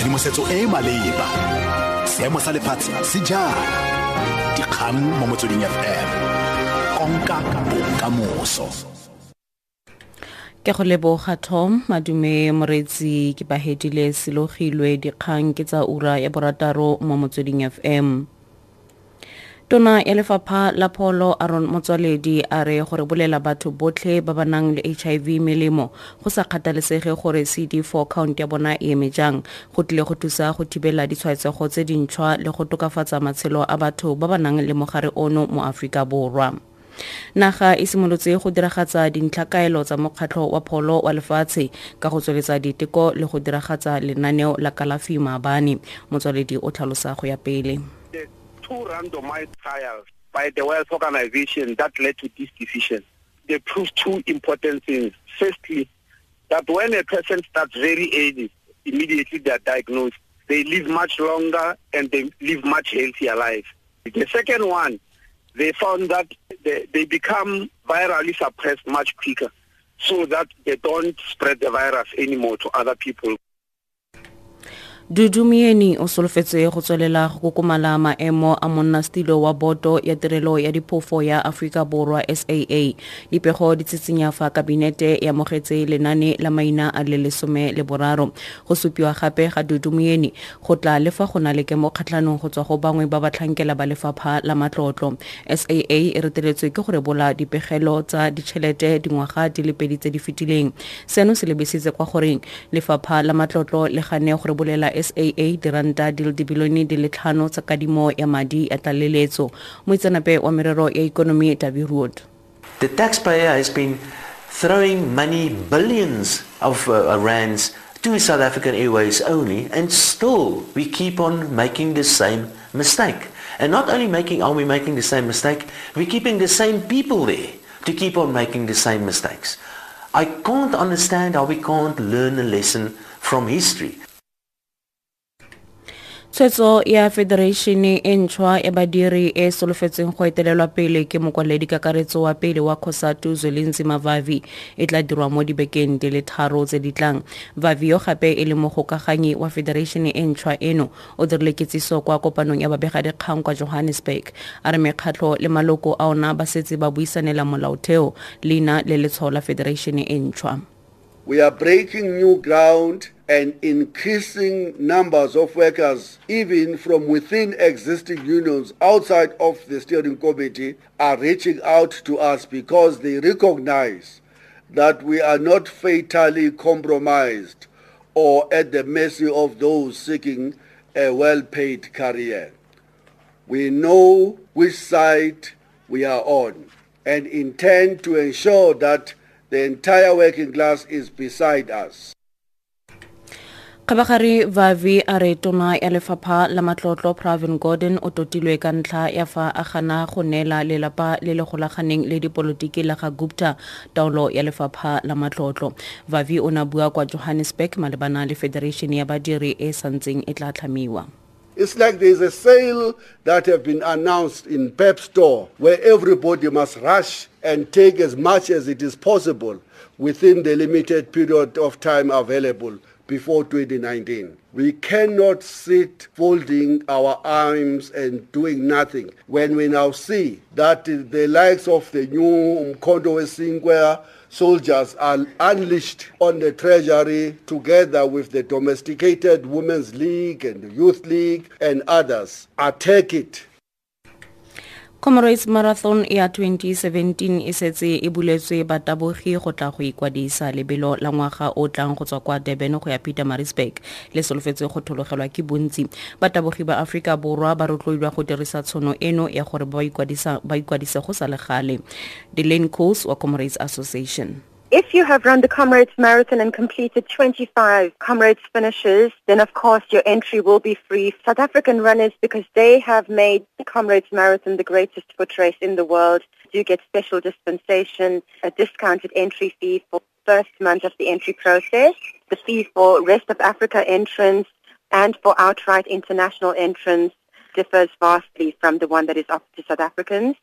tshedimosetso e e maleba. Seemo sa lefatshe se jang? Dikgang mo motsweding fm konka bokamoso. Ke go leboga tom. Madume moretsi ke bahedile selogilwe dikgang ke tsa ura ya borataro mo motsweding fm tona ya lefapha la pholo aron motswaledi a re gore bolela batho botlhe ba ba nang le hiv melemo go sa kgathalesege gore cd4 count ya bona e eme jang. Go tlile go thusa go thibela ditshwaetsego tse dintšhwa le go tokafatsa matshelo a batho ba ba nang le mogare ono mo aforika borwa. Naga e simolotse go diragatsa dintlhakaelo tsa mokgatlho wa pholo wa lefatshe ka go tsweletsa diteko le go diragatsa lenaneo la kalafi maabane. Motswaledi o tlhalosa go ya pele two randomized trials by the World Organization that led to this decision. They proved two important things. Firstly, that when a person starts very early, immediately they are diagnosed, they live much longer and they live much healthier life. The second one, they found that they, they become virally suppressed much quicker so that they don't spread the virus anymore to other people. Dudumieni o solofetse go tswelela go kokomala maemo a monnastilo wa boto ya tirelo ya diphofo ya aforika borwa saa dipego di tshitshinya fa kabinete e amogetse lenane la maina a le lesome le boraro. Go supiwa gape ga dudumieni go tla le fa go na le kemo kgatlhanong go tswa go bangwe ba batlhankela ba lefapha la matlotlo. Saa e reteletswe ke go rebola dipegelo tsa ditšhelete dingwaga di le pedi tse di fetileng. Seno se lebisitse kwa goreng lefapha la matlotlo le gane go rebolela saa diranta di le dibilione di le tlhano tsa kadimo ya madi a tlaleletso wa merero ya ikonomi The taxpayer has been throwing money, billions of uh, rands, to South African Airways only, and still we keep on making the same mistake. And not only making are we making the same mistake, we're keeping the same people there to keep on making the same mistakes. I can't understand how we can't learn a lesson from history. Tshwetso ya federation e ntšhwa ya badiri e solofetseng go etelelwa pele ke mokwaledi kakaretso wa pele wa cosatu zwelinzima vavi e tla dirwa mo dibekeng di le tharo tse di tlang. Vavi yo gape e le mogokaganyi wa federation e ntšhwa eno o dirile kitsiso kwa kopanong ya babegadikgang kwa johannesburg. A re mekgatlho le maloko a ona ba setse ba buisanela molaotheo leina le letshwao la federation e ntšhwa We are breaking new ground and increasing numbers of workers, even from within existing unions outside of the steering committee, are reaching out to us because they recognize that we are not fatally compromised or at the mercy of those seeking a well-paid career. We know which side we are on and intend to ensure that the entire working class is beside us. kgabagare vavi a re tona ya lefapha la matlotlo pravin gordon o totilwe ka ntlha ya fa a gana go neela lelapa le le golaganeng le dipolotiki la ga gupta taolo ya lefapha la matlotlo vavi o na bua kwa johannesburg malebana le federation ya badiri e santseng e tla tlhamiwa It's like there's a sale that have been announced in Pep Store where everybody must rush and take as much as it is possible within the limited period of time available before 2019. We cannot sit folding our arms and doing nothing when we now see that the likes of the new Mkhonto weSizwe soldiers are unleashed on the treasury together with the domesticated women's league and youth league and others. Attack it comrades marathon ya 2017 e setse e buletswe batabogi go tla go ikwadisa lebelo la ngwaga o tlang go tswa kwa durban go ya pietermaritzburg le solofetse go thologelwa ke bontsi. Batabogi ba aforika borwa ba rotloilwa go dirisa tshono eno ya gore ba ikwadise go sa le gale. Delane coles wa comrades association If you have run the Comrades Marathon and completed 25 Comrades finishes, then of course your entry will be free. South African runners, because they have made the Comrades Marathon the greatest foot race in the world, do get special dispensation, a discounted entry fee for first month of the entry process, the fee for rest of Africa entrance, and for outright international entrance differs vastly from the one that is offered to South Africans.